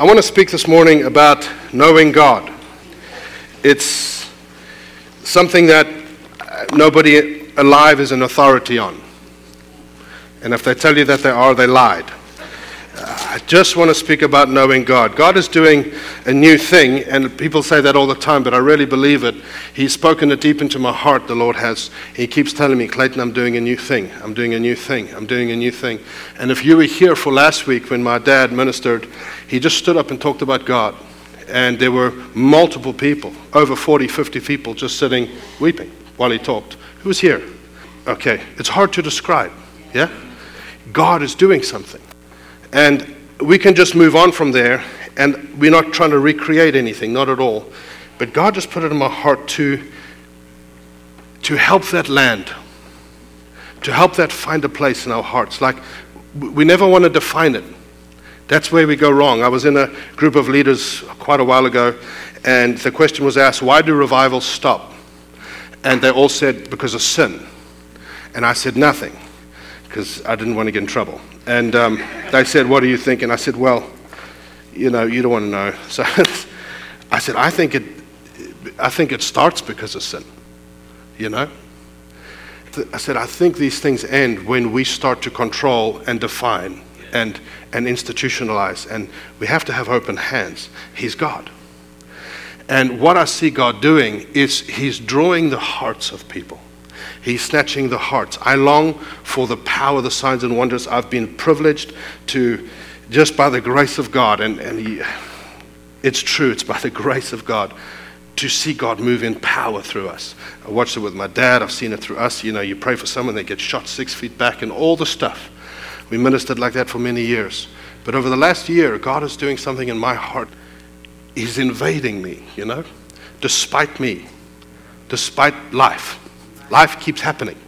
I want to speak this morning about knowing God. It's something that uh, nobody alive is an authority on. And if they tell you that they are, they lied. I just want to speak about knowing God. God is doing a new thing, and people say that all the time, but I really believe it. He's spoken it deep into my heart, the Lord has. He keeps telling me, Clayton, I'm doing a new thing. I'm doing a new thing. I'm doing a new thing. And if you were here for last week when my dad ministered, he just stood up and talked about God. And there were multiple people, over 40, 50 people, just sitting weeping while he talked. Who was here? Okay, it's hard to describe, yeah? God is doing something. And we can just move on from there, and we're not trying to recreate anything, not at all. But God just put it in my heart to, to help that land, to help that find a place in our hearts. Like, we never want to define it. That's where we go wrong. I was in a group of leaders quite a while ago, and the question was asked, Why do revivals stop? And they all said, Because of sin. And I said, Nothing, because I didn't want to get in trouble. And um, they said, What do you think? And I said, Well, you know, you don't want to know. So I said, I think it, I think it starts because of sin, you know? I said, I think these things end when we start to control and define and, and institutionalize. And we have to have open hands. He's God. And what I see God doing is He's drawing the hearts of people. He's snatching the hearts. I long for the power, the signs and wonders. I've been privileged to, just by the grace of God, and, and he, it's true, it's by the grace of God, to see God move in power through us. I watched it with my dad. I've seen it through us. You know, you pray for someone, they get shot six feet back, and all the stuff. We ministered like that for many years. But over the last year, God is doing something in my heart. He's invading me, you know, despite me, despite life. Life keeps happening.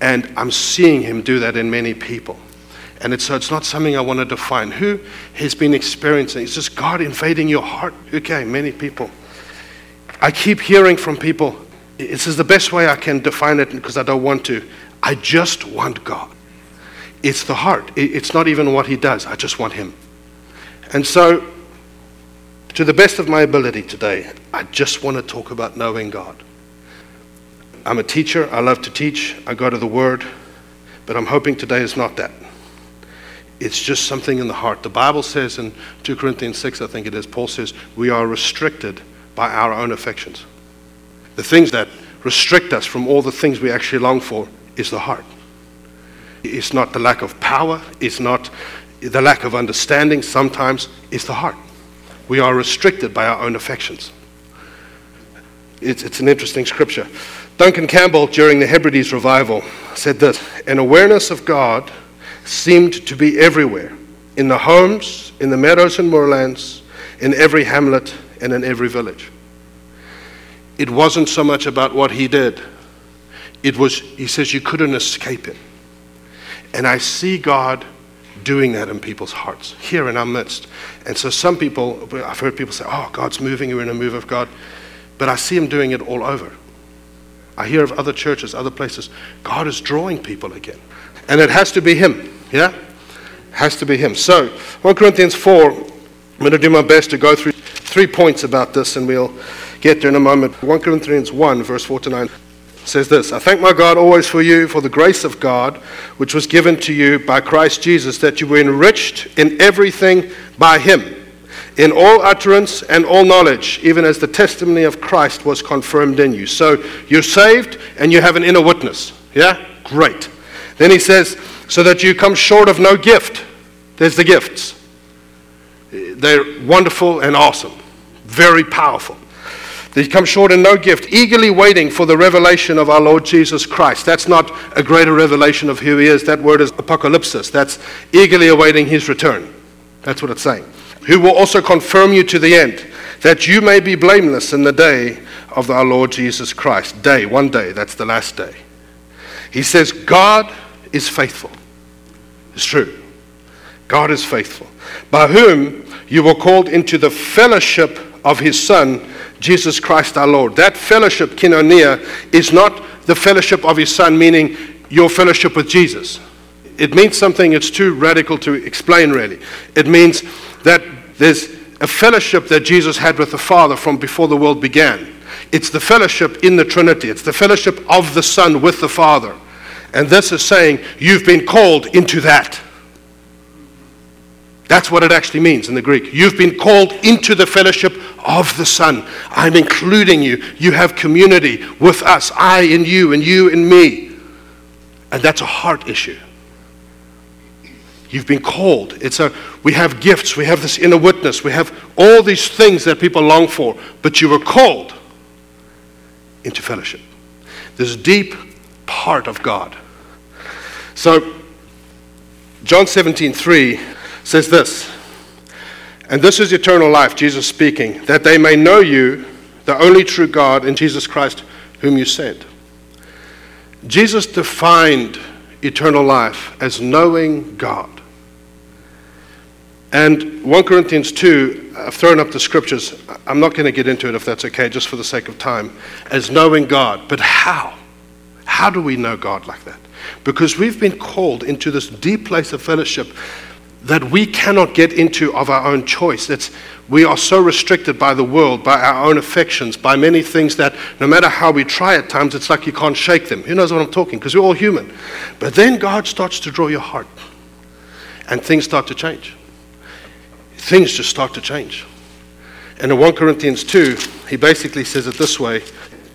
And I'm seeing him do that in many people. And it's, so it's not something I want to define. Who has been experiencing? It's just God invading your heart. Okay, many people. I keep hearing from people, this is the best way I can define it because I don't want to. I just want God. It's the heart. It's not even what He does. I just want Him. And so, to the best of my ability today, I just want to talk about knowing God. I'm a teacher. I love to teach. I go to the Word. But I'm hoping today is not that. It's just something in the heart. The Bible says in 2 Corinthians 6, I think it is, Paul says, we are restricted by our own affections. The things that restrict us from all the things we actually long for is the heart. It's not the lack of power, it's not the lack of understanding, sometimes it's the heart. We are restricted by our own affections. It's, it's an interesting scripture. Duncan Campbell, during the Hebrides revival, said this An awareness of God seemed to be everywhere in the homes, in the meadows and moorlands, in every hamlet, and in every village. It wasn't so much about what he did, it was, he says, you couldn't escape it. And I see God doing that in people's hearts, here in our midst. And so some people, I've heard people say, oh, God's moving, you're in a move of God. But I see him doing it all over. I hear of other churches, other places. God is drawing people again. And it has to be Him. Yeah? Has to be Him. So, 1 Corinthians 4, I'm going to do my best to go through three points about this and we'll get there in a moment. 1 Corinthians 1, verse 4 to 9 says this I thank my God always for you, for the grace of God, which was given to you by Christ Jesus, that you were enriched in everything by Him in all utterance and all knowledge, even as the testimony of Christ was confirmed in you. So you're saved and you have an inner witness. Yeah? Great. Then he says, so that you come short of no gift. There's the gifts. They're wonderful and awesome, very powerful. They come short in no gift, eagerly waiting for the revelation of our Lord Jesus Christ. That's not a greater revelation of who He is. That word is apocalypsis. That's eagerly awaiting His return. That's what it's saying who will also confirm you to the end, that you may be blameless in the day of our Lord Jesus Christ. Day, one day, that's the last day. He says, God is faithful. It's true. God is faithful, by whom you were called into the fellowship of his Son, Jesus Christ our Lord. That fellowship, koinonia, is not the fellowship of his Son, meaning your fellowship with Jesus. It means something, it's too radical to explain really. It means that there's a fellowship that Jesus had with the Father from before the world began. It's the fellowship in the Trinity, it's the fellowship of the Son with the Father. And this is saying, You've been called into that. That's what it actually means in the Greek. You've been called into the fellowship of the Son. I'm including you. You have community with us, I in you, and you in me. And that's a heart issue. You've been called. It's a we have gifts, we have this inner witness, we have all these things that people long for, but you were called into fellowship. This deep part of God. So John 17, 3 says this, and this is eternal life, Jesus speaking, that they may know you, the only true God, and Jesus Christ, whom you sent. Jesus defined eternal life as knowing God. And 1 Corinthians 2, I've thrown up the scriptures. I'm not going to get into it if that's okay, just for the sake of time, as knowing God. But how? How do we know God like that? Because we've been called into this deep place of fellowship that we cannot get into of our own choice. It's, we are so restricted by the world, by our own affections, by many things that no matter how we try at times, it's like you can't shake them. Who knows what I'm talking? Because we're all human. But then God starts to draw your heart, and things start to change. Things just start to change. And in 1 Corinthians 2, he basically says it this way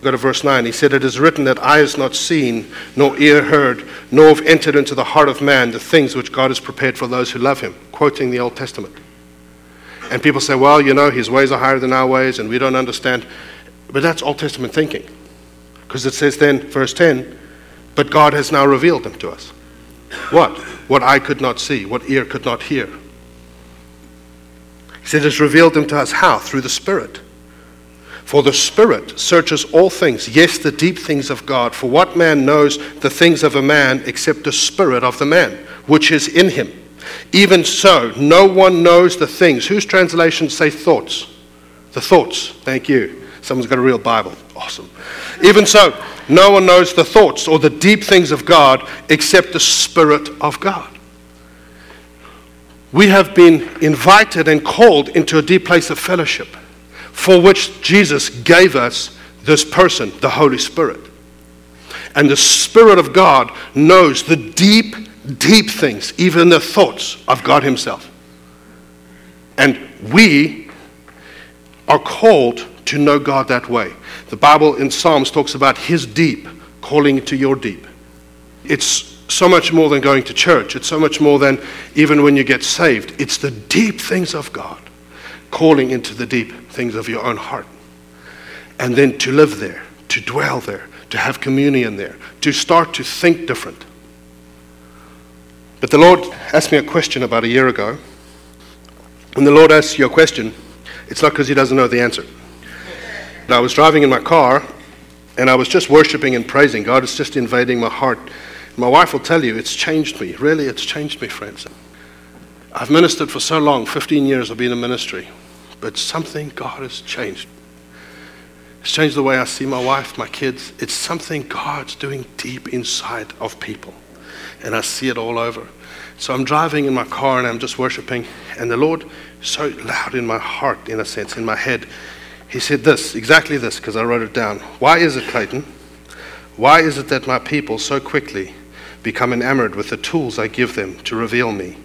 Go to verse 9. He said, It is written that eye has not seen, nor ear heard, nor have entered into the heart of man the things which God has prepared for those who love him, quoting the Old Testament. And people say, Well, you know, his ways are higher than our ways, and we don't understand. But that's Old Testament thinking. Because it says then, verse 10, But God has now revealed them to us. What? What eye could not see, what ear could not hear. He said, It's revealed them to us how? Through the Spirit. For the Spirit searches all things, yes, the deep things of God. For what man knows the things of a man except the Spirit of the man, which is in him? Even so, no one knows the things. Whose translations say thoughts? The thoughts. Thank you. Someone's got a real Bible. Awesome. Even so, no one knows the thoughts or the deep things of God except the Spirit of God. We have been invited and called into a deep place of fellowship for which Jesus gave us this person, the Holy Spirit. And the Spirit of God knows the deep, deep things, even the thoughts of God Himself. And we are called to know God that way. The Bible in Psalms talks about His deep calling to your deep. It's so much more than going to church, it's so much more than even when you get saved. It's the deep things of God calling into the deep things of your own heart. And then to live there, to dwell there, to have communion there, to start to think different. But the Lord asked me a question about a year ago. When the Lord asks you a question, it's not because He doesn't know the answer. And I was driving in my car and I was just worshiping and praising. God is just invading my heart. My wife will tell you, it's changed me. Really, it's changed me, friends. I've ministered for so long 15 years I've been in ministry. But something God has changed. It's changed the way I see my wife, my kids. It's something God's doing deep inside of people. And I see it all over. So I'm driving in my car and I'm just worshiping. And the Lord, so loud in my heart, in a sense, in my head, He said this, exactly this, because I wrote it down. Why is it, Clayton? Why is it that my people so quickly become enamored with the tools I give them to reveal me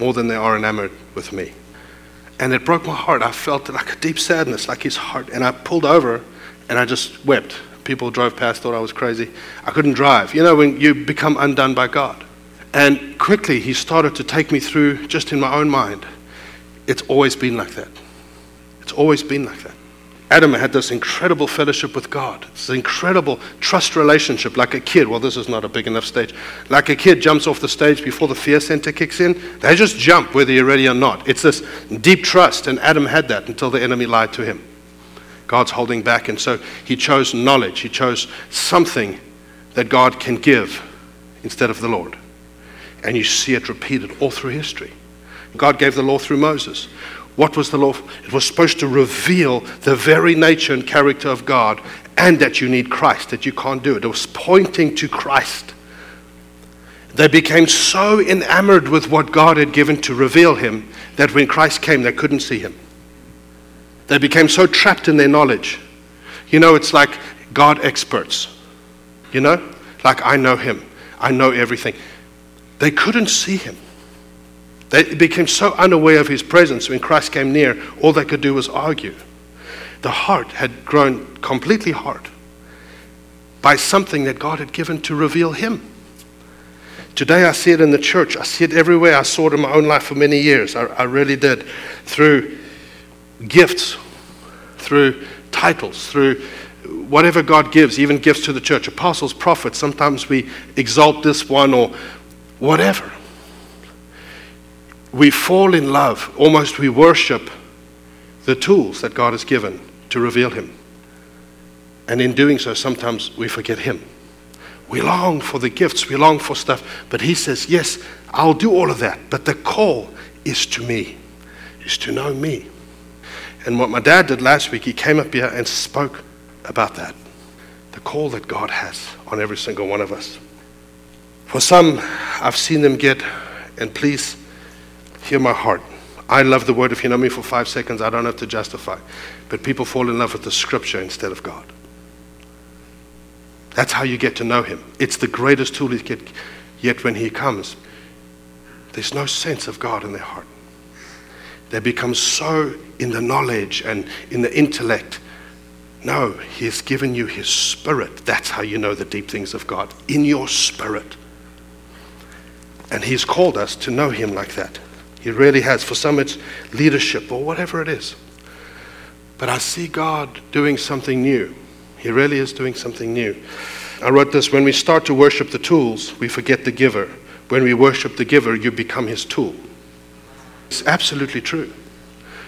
more than they are enamored with me? And it broke my heart. I felt like a deep sadness, like his heart. And I pulled over and I just wept. People drove past, thought I was crazy. I couldn't drive. You know, when you become undone by God. And quickly, he started to take me through, just in my own mind. It's always been like that. It's always been like that. Adam had this incredible fellowship with God. This incredible trust relationship, like a kid. Well, this is not a big enough stage. Like a kid jumps off the stage before the fear center kicks in. They just jump whether you're ready or not. It's this deep trust, and Adam had that until the enemy lied to him. God's holding back, and so he chose knowledge. He chose something that God can give instead of the Lord. And you see it repeated all through history. God gave the law through Moses. What was the law? It was supposed to reveal the very nature and character of God and that you need Christ, that you can't do it. It was pointing to Christ. They became so enamored with what God had given to reveal him that when Christ came, they couldn't see him. They became so trapped in their knowledge. You know, it's like God experts. You know? Like, I know him, I know everything. They couldn't see him. They became so unaware of his presence when Christ came near, all they could do was argue. The heart had grown completely hard by something that God had given to reveal him. Today I see it in the church. I see it everywhere. I saw it in my own life for many years. I, I really did. Through gifts, through titles, through whatever God gives, even gifts to the church, apostles, prophets. Sometimes we exalt this one or whatever. We fall in love, almost we worship the tools that God has given to reveal Him. And in doing so, sometimes we forget Him. We long for the gifts, we long for stuff, but He says, Yes, I'll do all of that, but the call is to me, is to know me. And what my dad did last week, he came up here and spoke about that the call that God has on every single one of us. For some, I've seen them get, and please hear my heart. I love the word. If you know me for five seconds, I don't have to justify. But people fall in love with the scripture instead of God. That's how you get to know him. It's the greatest tool you get. Yet when he comes, there's no sense of God in their heart. They become so in the knowledge and in the intellect. No, he has given you his spirit. That's how you know the deep things of God. In your spirit. And he's called us to know him like that. He really has. For some, it's leadership or whatever it is. But I see God doing something new. He really is doing something new. I wrote this when we start to worship the tools, we forget the giver. When we worship the giver, you become his tool. It's absolutely true.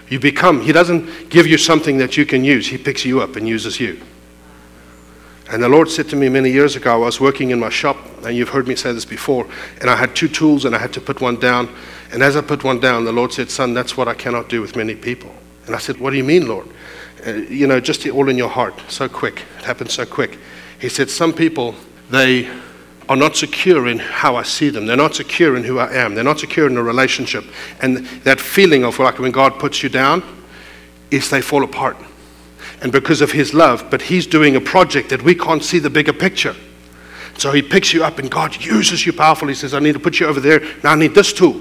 You become, he doesn't give you something that you can use, he picks you up and uses you. And the Lord said to me many years ago, I was working in my shop, and you've heard me say this before, and I had two tools and I had to put one down. And as I put one down, the Lord said, Son, that's what I cannot do with many people. And I said, What do you mean, Lord? Uh, you know, just all in your heart, so quick. It happened so quick. He said, Some people, they are not secure in how I see them. They're not secure in who I am. They're not secure in a relationship. And that feeling of like when God puts you down is they fall apart. And because of His love, but He's doing a project that we can't see the bigger picture. So He picks you up and God uses you powerfully. He says, I need to put you over there. Now I need this tool.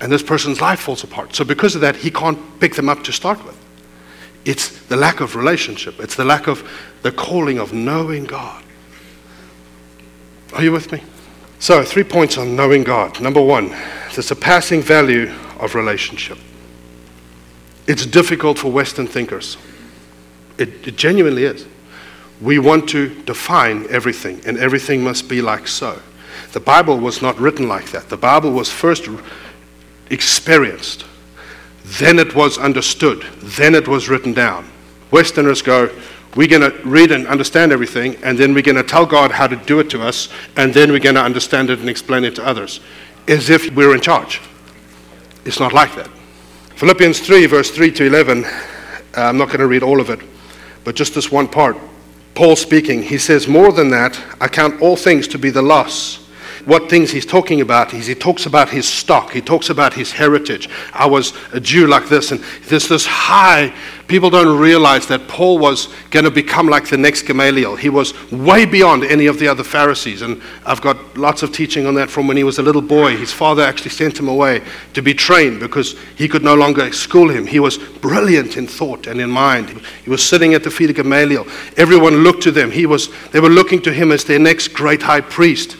And this person's life falls apart. So because of that, He can't pick them up to start with. It's the lack of relationship, it's the lack of the calling of knowing God. Are you with me? So, three points on knowing God. Number one, the surpassing value of relationship. It's difficult for Western thinkers. It, it, genuinely is. We want to define everything, and everything must be like so. The Bible was not written like that. The Bible was first experienced then it was understood. Then it was written down. Westerners go, we're going to read and understand everything, and then we're going to tell God how to do it to us, and then we're going to understand it and explain it to others, as if we're in charge. It's not like that. Philippians 3, verse 3 to 11, uh, I'm not going to read all of it, but just this one part. Paul speaking, he says, More than that, I count all things to be the loss what things he's talking about is he talks about his stock, he talks about his heritage. I was a Jew like this, and there's this high. People don't realize that Paul was going to become like the next Gamaliel. He was way beyond any of the other Pharisees, and I've got lots of teaching on that from when he was a little boy. His father actually sent him away to be trained because he could no longer school him. He was brilliant in thought and in mind. He was sitting at the feet of Gamaliel. Everyone looked to them. He was, they were looking to him as their next great high priest.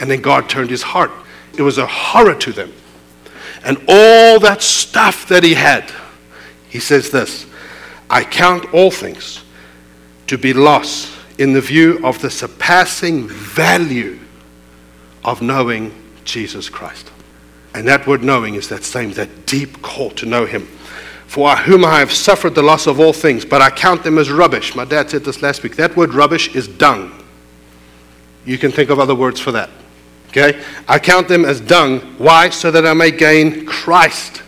And then God turned his heart. It was a horror to them. And all that stuff that he had, he says this I count all things to be lost in the view of the surpassing value of knowing Jesus Christ. And that word knowing is that same, that deep call to know him. For whom I have suffered the loss of all things, but I count them as rubbish. My dad said this last week. That word rubbish is dung. You can think of other words for that. Okay? I count them as dung. Why? So that I may gain Christ.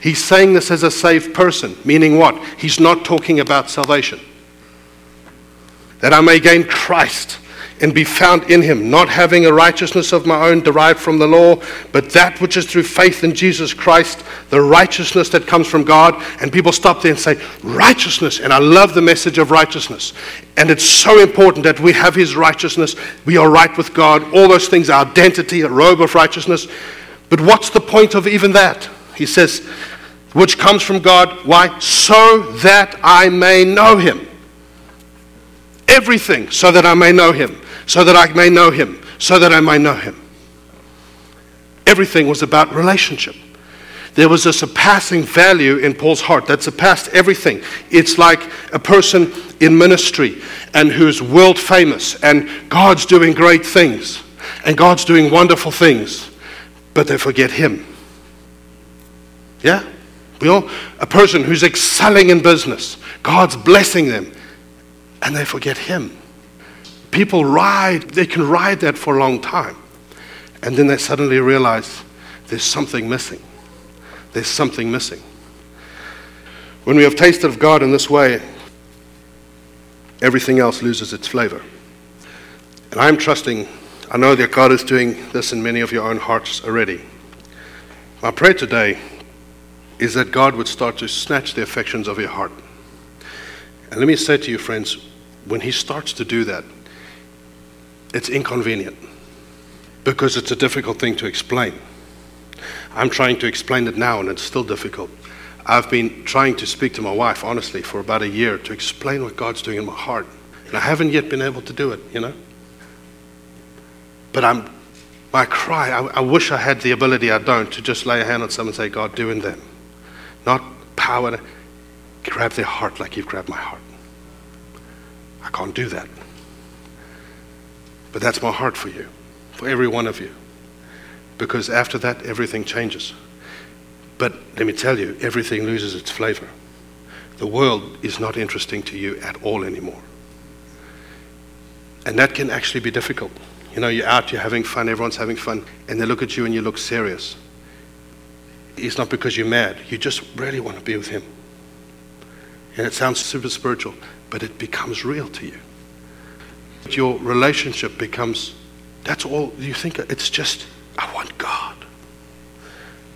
He's saying this as a saved person, meaning what? He's not talking about salvation. That I may gain Christ. And be found in him, not having a righteousness of my own derived from the law, but that which is through faith in Jesus Christ, the righteousness that comes from God. And people stop there and say, Righteousness. And I love the message of righteousness. And it's so important that we have his righteousness. We are right with God. All those things, our identity, a robe of righteousness. But what's the point of even that? He says, which comes from God. Why? So that I may know him. Everything, so that I may know him so that I may know him, so that I may know him. Everything was about relationship. There was a surpassing value in Paul's heart that surpassed everything. It's like a person in ministry and who's world famous and God's doing great things and God's doing wonderful things, but they forget him. Yeah? We all, a person who's excelling in business, God's blessing them, and they forget him people ride, they can ride that for a long time. And then they suddenly realize there's something missing. There's something missing. When we have tasted of God in this way, everything else loses its flavor. And I'm trusting, I know that God is doing this in many of your own hearts already. My prayer today is that God would start to snatch the affections of your heart. And let me say to you, friends, when He starts to do that, it's inconvenient because it's a difficult thing to explain. I'm trying to explain it now, and it's still difficult. I've been trying to speak to my wife, honestly, for about a year to explain what God's doing in my heart. And I haven't yet been able to do it, you know? But I'm, my cry, I, I wish I had the ability, I don't, to just lay a hand on someone and say, God, do in them. Not power to grab their heart like you've grabbed my heart. I can't do that. But that's my heart for you, for every one of you. Because after that, everything changes. But let me tell you, everything loses its flavor. The world is not interesting to you at all anymore. And that can actually be difficult. You know, you're out, you're having fun, everyone's having fun, and they look at you and you look serious. It's not because you're mad, you just really want to be with Him. And it sounds super spiritual, but it becomes real to you. Your relationship becomes that's all you think. It's just, I want God.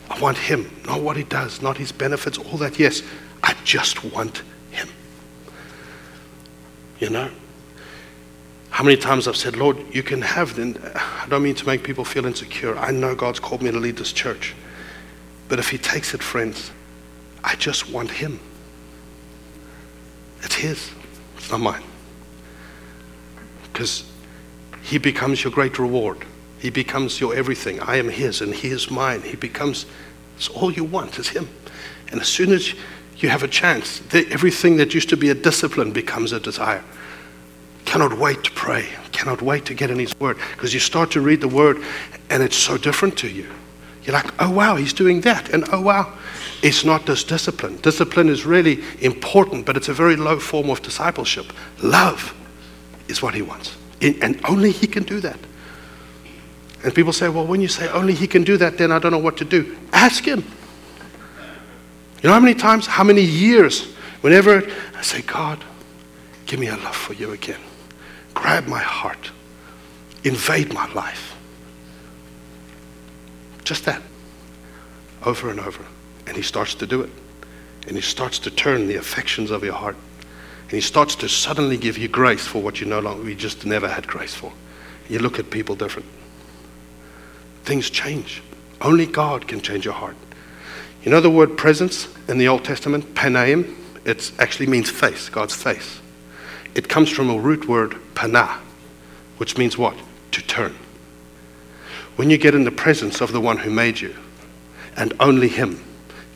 I want Him, not what He does, not His benefits, all that. Yes, I just want Him. You know? How many times I've said, Lord, you can have, and I don't mean to make people feel insecure. I know God's called me to lead this church. But if He takes it, friends, I just want Him. It's His, it's not mine because he becomes your great reward. He becomes your everything. I am his and he is mine. He becomes, it's all you want is him. And as soon as you have a chance, everything that used to be a discipline becomes a desire. Cannot wait to pray. Cannot wait to get in his word. Because you start to read the word and it's so different to you. You're like, oh wow, he's doing that. And oh wow, it's not just discipline. Discipline is really important, but it's a very low form of discipleship. Love is what he wants. And only he can do that. And people say, well, when you say only he can do that, then I don't know what to do. Ask him. You know how many times, how many years, whenever I say, God, give me a love for you again, grab my heart, invade my life. Just that. Over and over. And he starts to do it. And he starts to turn the affections of your heart and he starts to suddenly give you grace for what you no longer, you just never had grace for. You look at people different. Things change. Only God can change your heart. You know the word presence in the Old Testament, panaim? It actually means face, God's face. It comes from a root word, pana, which means what? To turn. When you get in the presence of the one who made you, and only Him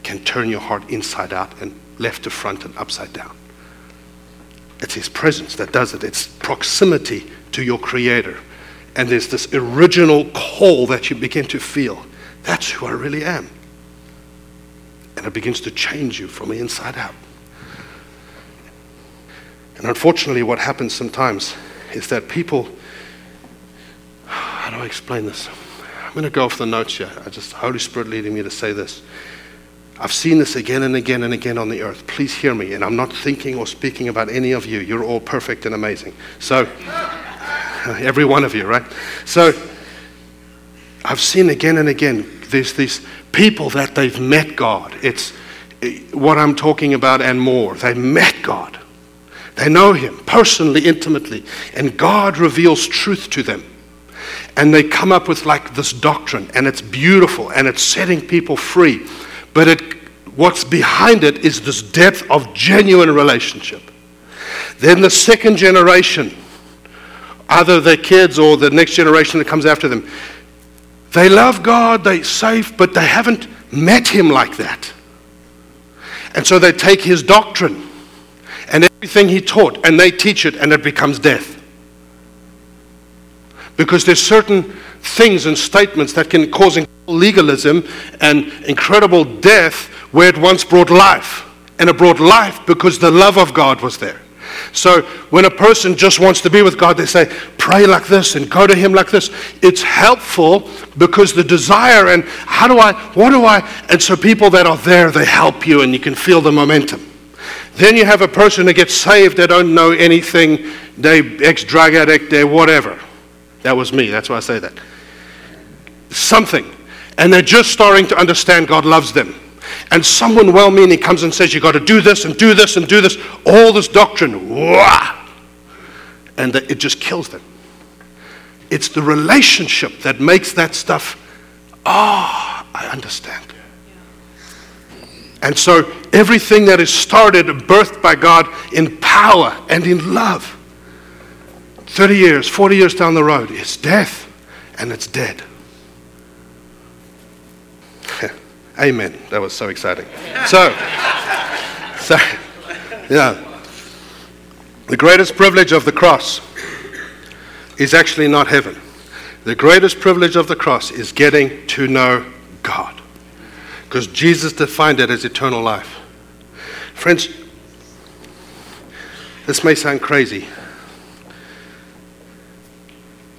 can turn your heart inside out and left to front and upside down. It's His presence that does it, it's proximity to your Creator. And there's this original call that you begin to feel. That's who I really am. And it begins to change you from the inside out. And unfortunately, what happens sometimes is that people, how do I explain this? I'm going to go off the notes here. I just, Holy Spirit leading me to say this. I've seen this again and again and again on the earth. Please hear me. And I'm not thinking or speaking about any of you. You're all perfect and amazing. So, Every one of you, right? So I've seen again and again there's these people that they've met God. It's eh, what I'm talking about and more. They met God. They know Him personally, intimately, and God reveals truth to them. And they come up with like this doctrine, and it's beautiful, and it's setting people free. But it, what's behind it is this depth of genuine relationship. Then the second generation, either their kids or the next generation that comes after them, they love God, they're safe, but they haven't met Him like that. And so they take His doctrine and everything He taught and they teach it and it becomes death. Because there's certain things and statements that can cause legalism and incredible death where it once brought life. And it brought life because the love of God was there. So when a person just wants to be with God, they say, pray like this and go to Him like this. It's helpful because the desire and how do I, what do I, and so people that are there, they help you and you can feel the momentum. Then you have a person that gets saved, they don't know anything, they ex drug addict, they whatever. That was me, that's why I say that. Something. And they're just starting to understand God loves them and someone well meaning comes and says, You've got to do this and do this and do this, all this doctrine, wah, and it just kills them. It's the relationship that makes that stuff, ah, oh, I understand. And so everything that is started, birthed by God in power and in love, 30 years, 40 years down the road, it's death and it's dead. Amen. That was so exciting. So, so, yeah. The greatest privilege of the cross is actually not heaven. The greatest privilege of the cross is getting to know God. Because Jesus defined it as eternal life. Friends, this may sound crazy.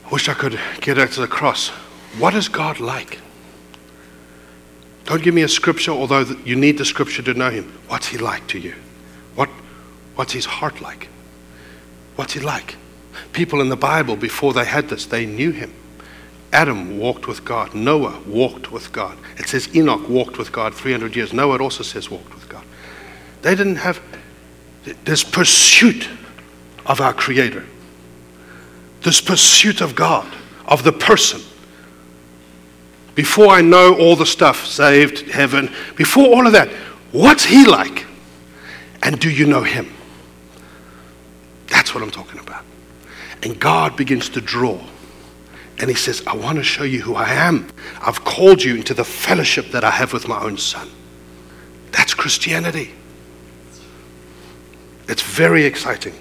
I wish I could get out to the cross. What is God like? Don't give me a scripture, although you need the scripture to know him. What's he like to you? What, what's his heart like? What's he like? People in the Bible, before they had this, they knew him. Adam walked with God. Noah walked with God. It says Enoch walked with God 300 years. Noah, also says walked with God. They didn't have this pursuit of our Creator, this pursuit of God, of the person before I know all the stuff, saved, heaven, before all of that, what's he like? And do you know him? That's what I'm talking about. And God begins to draw. And he says, I want to show you who I am. I've called you into the fellowship that I have with my own son. That's Christianity. It's very exciting.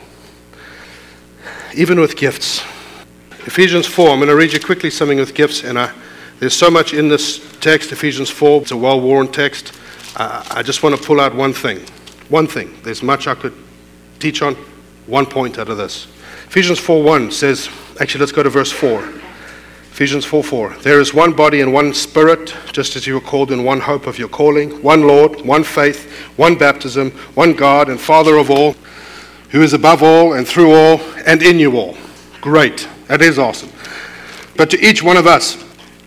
Even with gifts. Ephesians 4, I'm going to read you quickly something with gifts, and I there's so much in this text, Ephesians 4. It's a well worn text. Uh, I just want to pull out one thing. One thing. There's much I could teach on. One point out of this. Ephesians 4 1 says, actually, let's go to verse 4. Ephesians 4 4. There is one body and one spirit, just as you were called in one hope of your calling, one Lord, one faith, one baptism, one God and Father of all, who is above all and through all and in you all. Great. That is awesome. But to each one of us,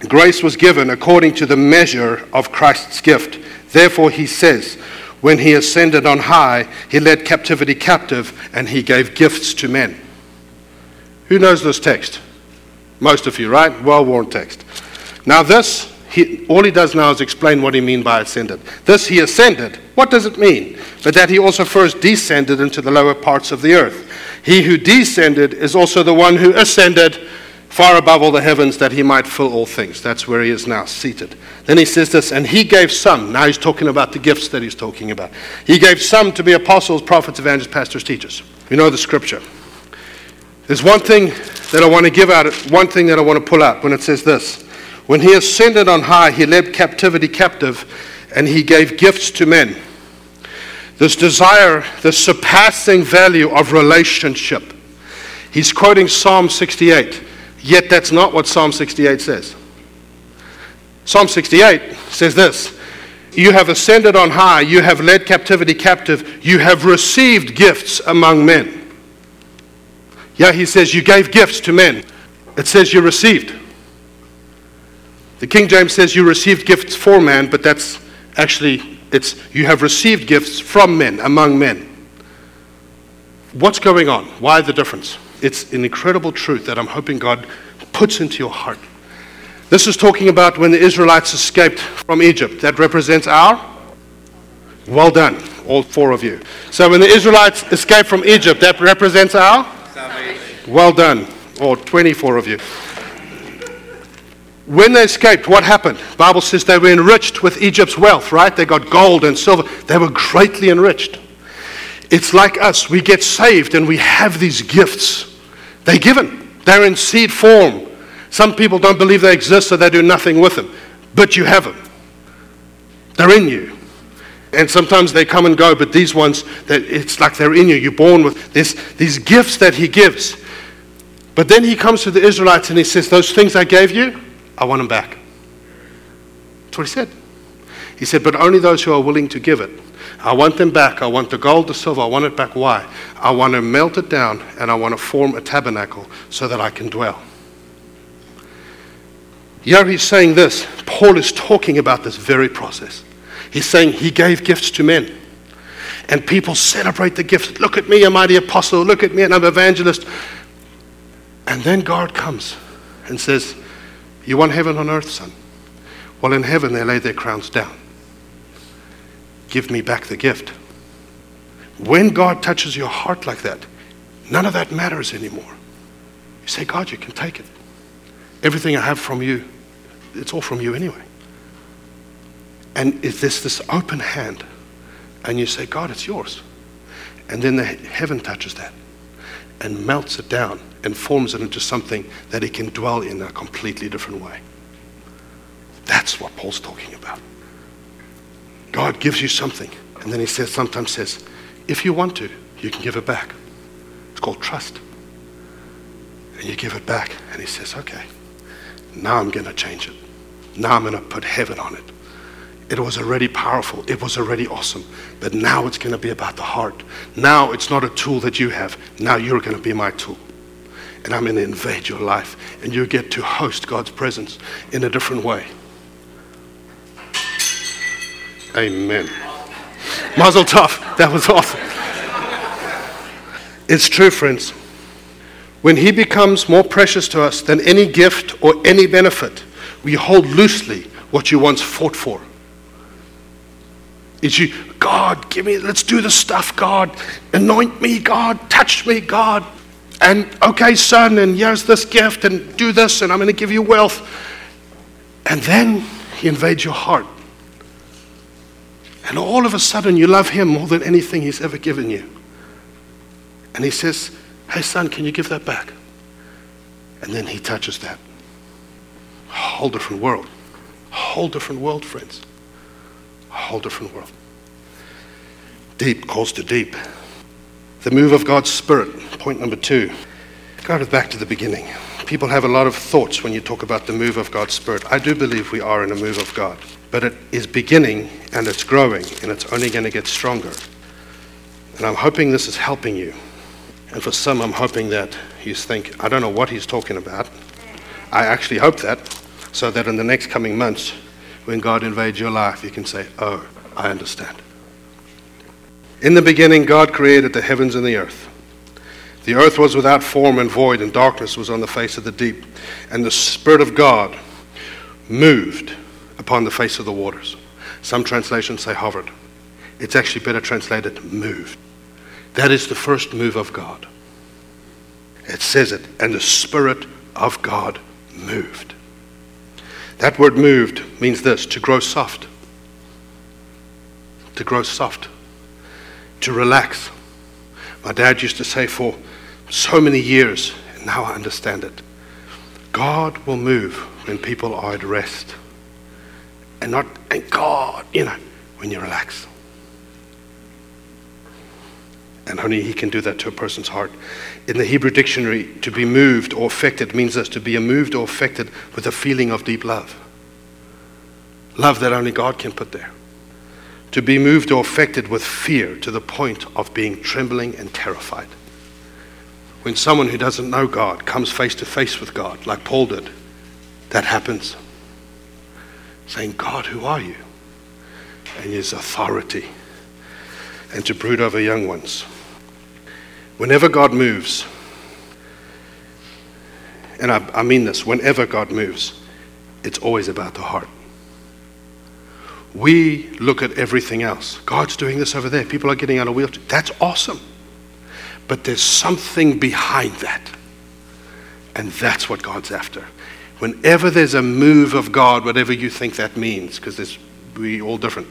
Grace was given according to the measure of Christ's gift. Therefore, he says, when he ascended on high, he led captivity captive and he gave gifts to men. Who knows this text? Most of you, right? Well worn text. Now, this, he, all he does now is explain what he means by ascended. This he ascended. What does it mean? But that he also first descended into the lower parts of the earth. He who descended is also the one who ascended far above all the heavens, that he might fill all things. That's where he is now seated. Then he says this, and he gave some. Now he's talking about the gifts that he's talking about. He gave some to be apostles, prophets, evangelists, pastors, teachers. You know the scripture. There's one thing that I want to give out, one thing that I want to pull out when it says this. When he ascended on high, he led captivity captive, and he gave gifts to men. This desire, the surpassing value of relationship. He's quoting Psalm 68. Yet that's not what Psalm 68 says. Psalm 68 says this You have ascended on high, you have led captivity captive, you have received gifts among men. Yeah, he says, You gave gifts to men. It says you received. The King James says you received gifts for man, but that's actually, it's you have received gifts from men, among men. What's going on? Why the difference? It's an incredible truth that I'm hoping God puts into your heart. This is talking about when the Israelites escaped from Egypt. That represents our well done, all four of you. So when the Israelites escaped from Egypt, that represents our salvation. Well done, all 24 of you. When they escaped, what happened? Bible says they were enriched with Egypt's wealth, right? They got gold and silver. They were greatly enriched. It's like us. We get saved and we have these gifts. They're given. They're in seed form. Some people don't believe they exist, so they do nothing with them. But you have them. They're in you. And sometimes they come and go, but these ones, it's like they're in you. You're born with this, these gifts that He gives. But then He comes to the Israelites and He says, Those things I gave you, I want them back. That's what He said. He said, But only those who are willing to give it. I want them back. I want the gold, the silver. I want it back. Why? I want to melt it down and I want to form a tabernacle so that I can dwell. Here he's saying this. Paul is talking about this very process. He's saying he gave gifts to men. And people celebrate the gifts. Look at me, a mighty apostle. Look at me, and I'm an evangelist. And then God comes and says, You want heaven on earth, son? Well, in heaven, they lay their crowns down. Give me back the gift. When God touches your heart like that, none of that matters anymore. You say, God, you can take it. Everything I have from you, it's all from you anyway. And is this this open hand? And you say, God, it's yours. And then the heaven touches that and melts it down and forms it into something that it can dwell in a completely different way. That's what Paul's talking about. God gives you something, and then he says, sometimes says, if you want to, you can give it back. It's called trust. And you give it back, and he says, okay, now I'm going to change it. Now I'm going to put heaven on it. It was already powerful. It was already awesome. But now it's going to be about the heart. Now it's not a tool that you have. Now you're going to be my tool. And I'm going to invade your life. And you get to host God's presence in a different way. Amen. Mazel tov. That was awesome. It's true, friends. When He becomes more precious to us than any gift or any benefit, we hold loosely what you once fought for. It's you, God, give me, let's do the stuff, God. Anoint me, God. Touch me, God. And okay, son, and here's this gift, and do this, and I'm going to give you wealth. And then He invades your heart. And all of a sudden, you love him more than anything he's ever given you. And he says, Hey, son, can you give that back? And then he touches that. Whole different world. Whole different world, friends. A whole different world. Deep calls to deep. The move of God's Spirit, point number two. Go back to the beginning. People have a lot of thoughts when you talk about the move of God's Spirit. I do believe we are in a move of God but it is beginning and it's growing and it's only going to get stronger. And I'm hoping this is helping you. And for some, I'm hoping that you think, I don't know what he's talking about. I actually hope that, so that in the next coming months, when God invades your life, you can say, Oh, I understand. In the beginning, God created the heavens and the earth. The earth was without form and void, and darkness was on the face of the deep. And the Spirit of God moved upon the face of the waters. Some translations say hovered. It's actually better translated moved. That is the first move of God. It says it, and the Spirit of God moved. That word moved means this to grow soft. To grow soft. To relax. My dad used to say for so many years, and now I understand it God will move when people are at rest and not, thank God, you know, when you relax. And only He can do that to a person's heart. In the Hebrew dictionary, to be moved or affected means this to be moved or affected with a feeling of deep love. Love that only God can put there. To be moved or affected with fear to the point of being trembling and terrified. when someone who doesn't know God comes face to face with God, like Paul did, that happens. Saying, God, who are you? And his authority. And to brood over young ones. Whenever God moves, and I, I mean this, whenever God moves, it's always about the heart. We look at everything else. God's doing this over there. People are getting out of wheelchairs. That's awesome. But there's something behind that. And that's what God's after. Whenever there's a move of God, whatever you think that means, because we're all different,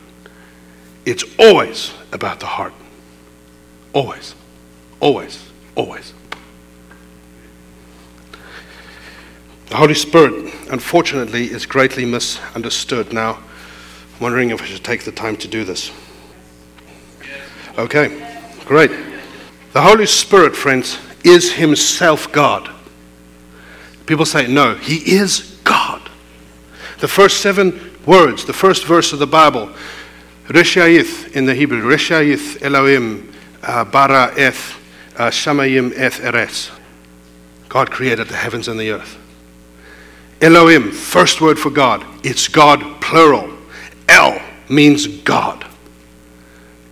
it's always about the heart. Always. Always. Always. The Holy Spirit, unfortunately, is greatly misunderstood. Now, I'm wondering if I should take the time to do this. Okay, great. The Holy Spirit, friends, is Himself God. People say, no, He is God. The first seven words, the first verse of the Bible, Reshaith in the Hebrew, Reshaith Elohim uh, bara eth Uh, shamayim eth eres. God created the heavens and the earth. Elohim, first word for God, it's God plural. El means God.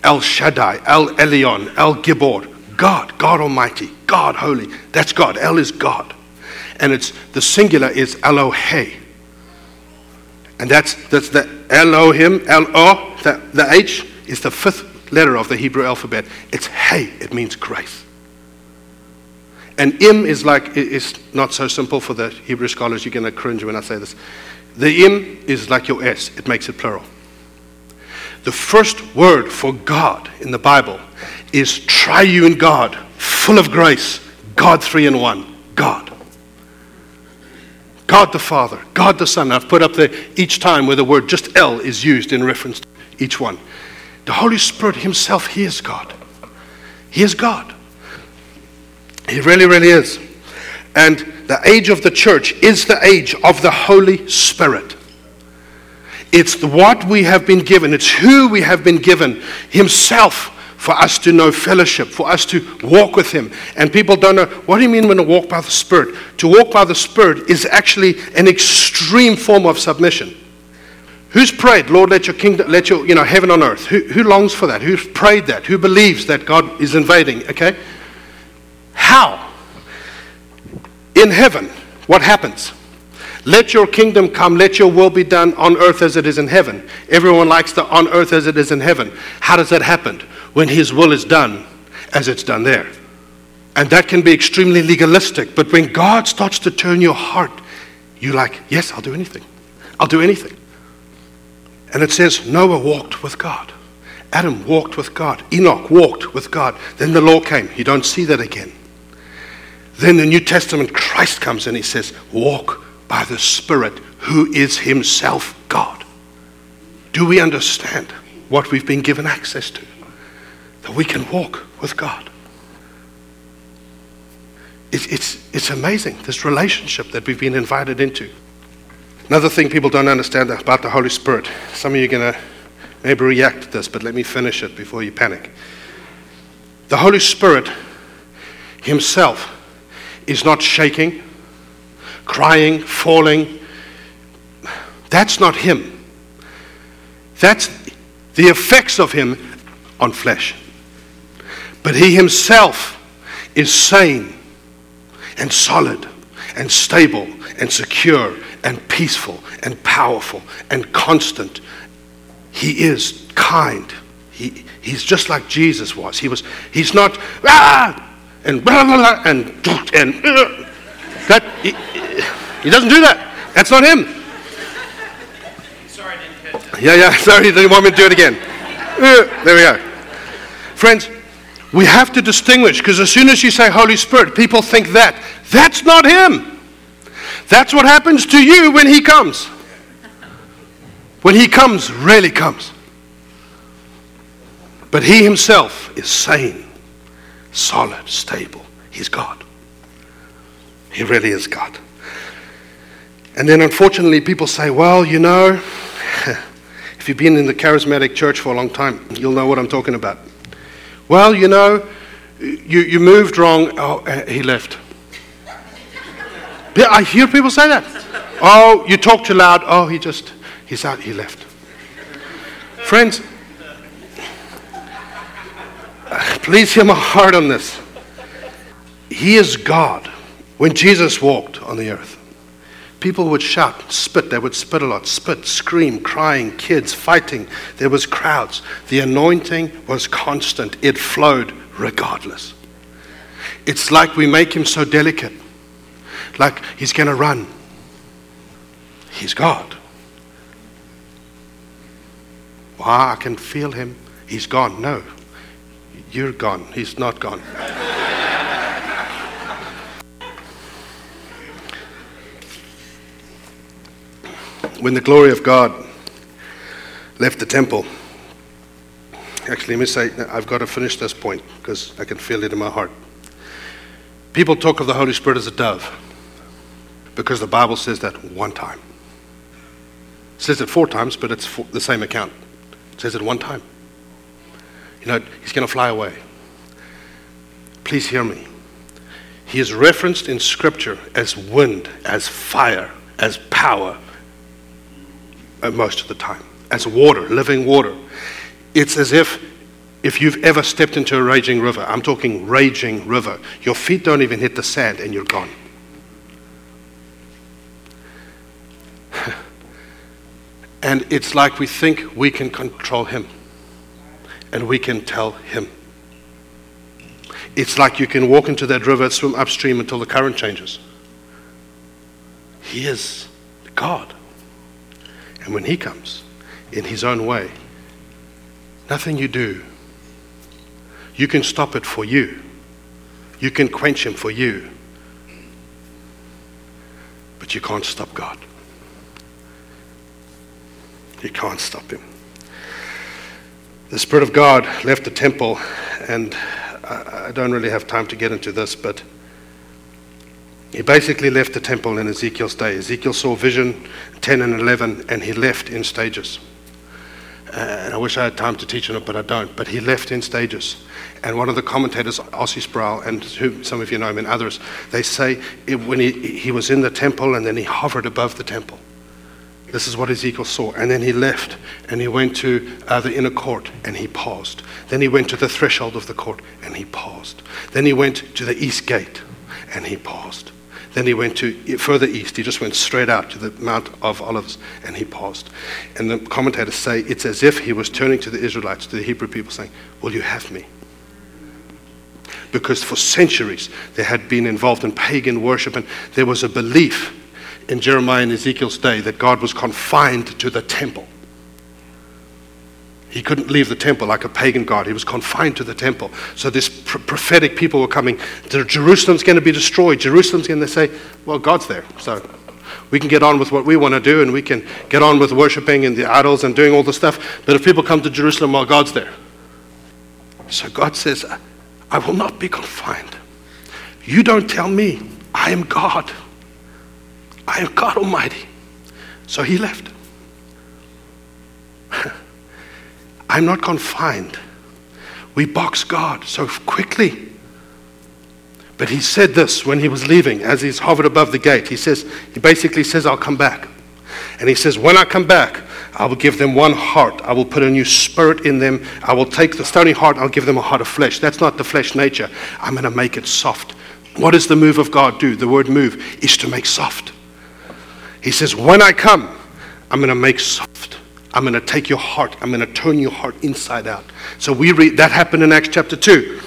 El Shaddai, El Elyon, El Gibor, God, God Almighty, God Holy. That's God. El is God. And it's the singular is Elohe. And that's, that's the Elohim, L-O, the, the H is the fifth letter of the Hebrew alphabet. It's Hey, it means grace. And Im is like, it's not so simple for the Hebrew scholars. You're going to cringe when I say this. The Im is like your S, it makes it plural. The first word for God in the Bible is triune God, full of grace, God three in one, God. God the Father, God the Son. I've put up there each time where the word just El is used in reference to each one. The Holy Spirit Himself, He is God. He is God. He really, really is. And the age of the church is the age of the Holy Spirit. It's what we have been given, it's who we have been given Himself for us to know fellowship, for us to walk with Him. And people don't know what do you mean when to walk by the Spirit? To walk by the Spirit is actually an extreme form of submission. Who's prayed, Lord, let your kingdom, let your, you know, heaven on earth? Who, who longs for that? Who's prayed that? Who believes that God is invading? Okay? How? In heaven, what happens? Let your kingdom come, let your will be done on earth as it is in heaven. Everyone likes the on earth as it is in heaven. How does that happen? when His will is done as it's done there. And that can be extremely legalistic. But when God starts to turn your heart, you're like, yes, I'll do anything. I'll do anything. And it says Noah walked with God. Adam walked with God. Enoch walked with God. Then the law came. You don't see that again. Then the New Testament, Christ comes and he says, walk by the Spirit who is himself God. Do we understand what we've been given access to? that we can walk with God. It's, it's, it's amazing, this relationship that we've been invited into. Another thing people don't understand about the Holy Spirit, some of you are going to maybe react to this, but let me finish it before you panic. The Holy Spirit Himself is not shaking, crying, falling. That's not Him. That's the effects of Him on flesh. But he himself is sane and solid and stable and secure and peaceful and powerful and constant. He is kind. He, he's just like Jesus was. He was he's not ah, and blah, blah, blah, and and uh, that he, he doesn't do that. That's not him. Sorry, didn't catch that. Yeah, yeah. Sorry, didn't want me to do it again. Uh, there we go. Friends, we have to distinguish because as soon as you say Holy Spirit, people think that. That's not Him. That's what happens to you when He comes. When He comes, really comes. But He Himself is sane, solid, stable. He's God. He really is God. And then unfortunately, people say, well, you know, if you've been in the charismatic church for a long time, you'll know what I'm talking about. Well, you know, You, you moved wrong. Oh, uh, he left. I hear people say that. Oh, you talk too loud. Oh, he just, he's out, he left. Friends, please hear my heart on this. He is God. When Jesus walked on the earth, people would shout, spit. They would spit a lot, spit, scream, crying, kids fighting. There was crowds. The anointing was constant. It flowed regardless. It's like we make him so delicate, like he's going to run. He's God. Why? I can feel him. He's gone. No, you're gone. He's not gone. when the glory of God left the temple, actually, let me say, I've got to finish this point because I can feel it in my heart. People talk of the Holy Spirit as a dove because the Bible says that one time. It says it four times, but it's the same account. It says it one time. You know, he's going to fly away. Please hear me. He is referenced in Scripture as wind, as fire, as power, uh, most of the time, as water, living water. It's as if if you've ever stepped into a raging river, I'm talking raging river, your feet don't even hit the sand and you're gone. and it's like we think we can control him and we can tell him. It's like you can walk into that river, swim upstream until the current changes. He is God. And when he comes in his own way, nothing you do you can stop it for you. You can quench him for you. But you can't stop God. You can't stop him. The Spirit of God left the temple, and I don't really have time to get into this, but he basically left the temple in Ezekiel's day. Ezekiel saw vision 10 and 11, and he left in stages. And I wish I had time to teach on it, but I don't. But he left in stages. And one of the commentators, R.C. Sproul, and who, some of you know him and others, they say it, when he, he was in the temple and then he hovered above the temple. This is what Ezekiel saw. And then he left and he went to uh, the inner court and he paused. Then he went to the threshold of the court and he paused. Then he went to the east gate and he paused. Then he went to further east. He just went straight out to the Mount of Olives and he paused. And the commentators say it's as if he was turning to the Israelites, to the Hebrew people, saying, Will you have me? Because for centuries they had been involved in pagan worship and there was a belief in Jeremiah and Ezekiel's day that God was confined to the temple. He couldn't leave the temple like a pagan god. He was confined to the temple. So this pr- prophetic people were coming. Jerusalem's going to be destroyed. Jerusalem's going to say, well, God's there. So we can get on with what we want to do and we can get on with worshiping and the idols and doing all the stuff. But if people come to Jerusalem, well, God's there. So God says, I will not be confined. You don't tell me. I am God. I am God Almighty. So he left. I'm not confined. We box God so quickly. But he said this when he was leaving, as he's hovered above the gate. He says, he basically says, I'll come back. And he says, When I come back, I will give them one heart. I will put a new spirit in them. I will take the stony heart, I'll give them a heart of flesh. That's not the flesh nature. I'm going to make it soft. What does the move of God do? The word move is to make soft. He says, When I come, I'm going to make soft. I'm going to take your heart. I'm going to turn your heart inside out. So we read that happened in Acts chapter 2.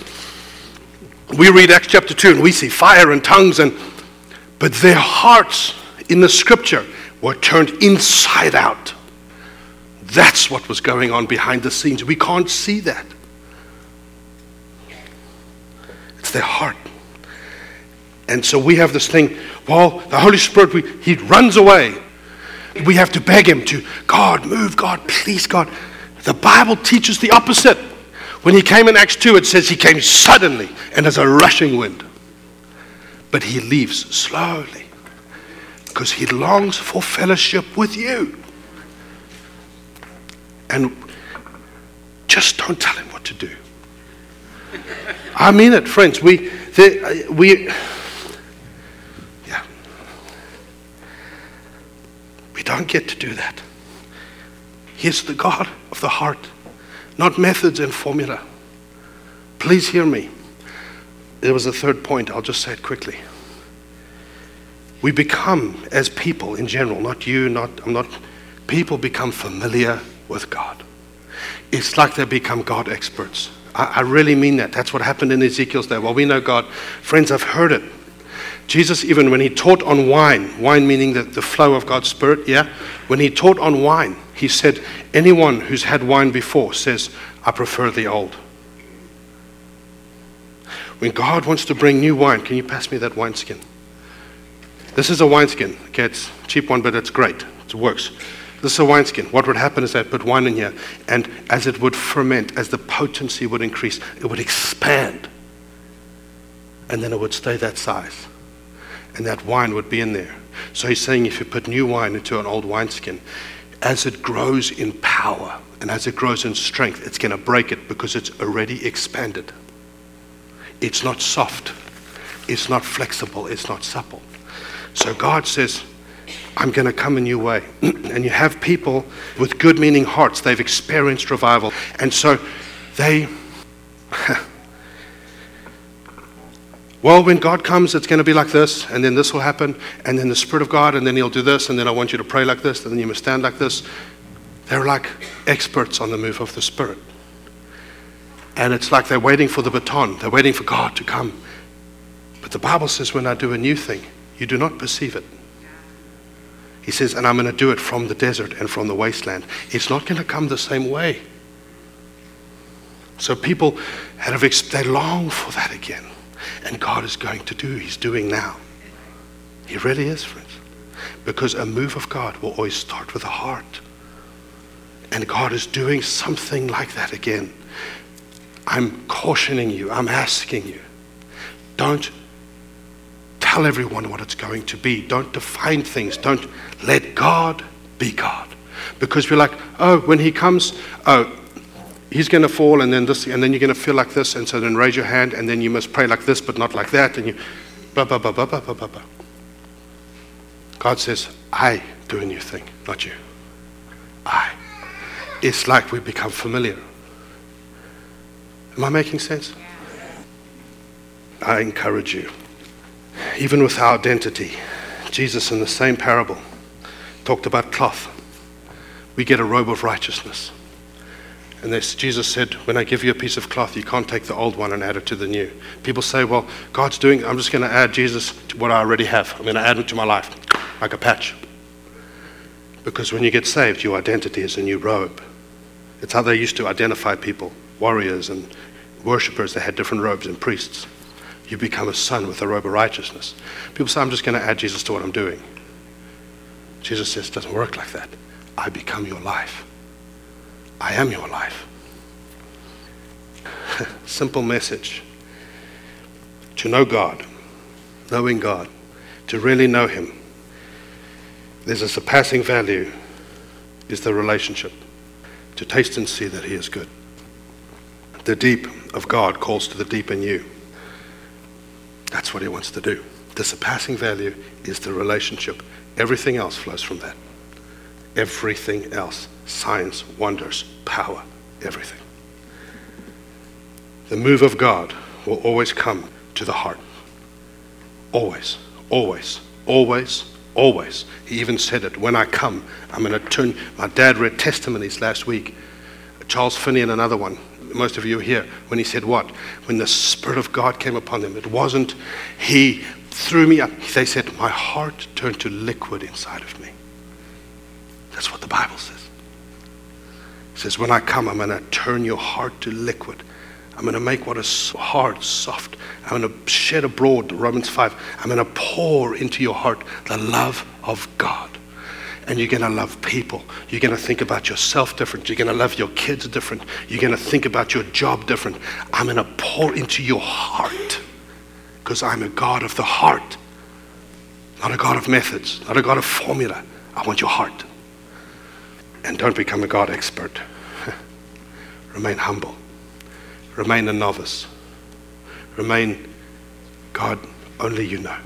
We read Acts chapter 2 and we see fire and tongues and but their hearts in the scripture were turned inside out. That's what was going on behind the scenes. We can't see that. It's their heart. And so we have this thing, well, the Holy Spirit, we, he runs away we have to beg him to, God, move, God, please, God. The Bible teaches the opposite. When he came in Acts 2, it says he came suddenly and as a rushing wind. But he leaves slowly because he longs for fellowship with you. And just don't tell him what to do. I, mean it, friends. We, the, uh, we, We don't get to do that. He's the God of the heart, not methods and formula. Please hear me. There was a third point. I'll just say it quickly. We become, as people in general, not you, not, I'm not, people become familiar with God. It's like they become God experts. I, I really mean that. That's what happened in Ezekiel's day. Well, we know God. Friends, I've heard it. Jesus, even when he taught on wine, wine meaning the, the flow of God's Spirit, yeah? When he taught on wine, he said, anyone who's had wine before says, I prefer the old. When God wants to bring new wine, can you pass me that wineskin? This is a wineskin. Okay, it's cheap one, but it's great. It works. This is a wineskin. What would happen is I'd put wine in here, and as it would ferment, as the potency would increase, it would expand. And then it would stay that size. And that wine would be in there. So he's saying if you put new wine into an old wineskin, as it grows in power and as it grows in strength, it's going to break it because it's already expanded. It's not soft, it's not flexible, it's not supple. So God says, I'm going to come a new way. and you have people with good meaning hearts. They've experienced revival. And so they, well, when God comes, it's going to be like this, and then this will happen, and then the Spirit of God, and then He'll do this, and then I want you to pray like this, and then you must stand like this. They're like experts on the move of the Spirit. And it's like they're waiting for the baton, they're waiting for God to come. But the Bible says when I do a new thing, you do not perceive it. He says, and I'm going to do it from the desert and from the wasteland. It's not going to come the same way. So people have they long for that again. And God is going to do, He's doing now. He really is, friends. Because a move of God will always start with a heart. And God is doing something like that again. I'm cautioning you, I'm asking you. Don't tell everyone what it's going to be. Don't define things. Don't let God be God. Because we're like, oh, when he comes, oh, he's going to fall, and then this, and then you're going to feel like this, and so then raise your hand, and then you must pray like this, but not like that, and you, blah, blah, blah, blah, blah, blah, blah. God says, I do a new thing, not you. I. It's like we become familiar. Am I making sense? I encourage you even with our identity. Jesus, in the same parable, talked about cloth. We get a robe of righteousness. And this, Jesus said, When I give you a piece of cloth, you can't take the old one and add it to the new. People say, Well, God's doing, I'm just going to add Jesus to what I already have. I'm going to add it to my life, like a patch. Because when you get saved, your identity is a new robe. It's how they used to identify people warriors and worshippers, they had different robes, and priests you become a son with a robe of righteousness. People say, I'm just going to add Jesus to what I'm doing. Jesus says, it doesn't work like that. I become your life. I am your life. Simple message. To know God, knowing God, to really know Him, there's a surpassing value is the relationship. To taste and see that He is good. The deep of God calls to the deep in you. That's what he wants to do. The surpassing value is the relationship. Everything else flows from that. Everything else science, wonders, power, everything. The move of God will always come to the heart. Always, always, always, always. He even said it when I come, I'm going to turn. My dad read testimonies last week. Charles Finney and another one most of you here, when he said what? When the Spirit of God came upon them, it wasn't he threw me up. They said, My heart turned to liquid inside of me. That's what the Bible says. It says, When I come, I'm going to turn your heart to liquid. I'm going to make what is hard soft. I'm going to shed abroad, Romans 5. I'm going to pour into your heart the love of God and you're going to love people. You're going to think about yourself different. You're going to love your kids different. You're going to think about your job different. I'm going to pour into your heart because I'm a God of the heart, not a God of methods, not a God of formula. I want your heart. And don't become a God expert. Remain humble. Remain a novice. remain God, only you know.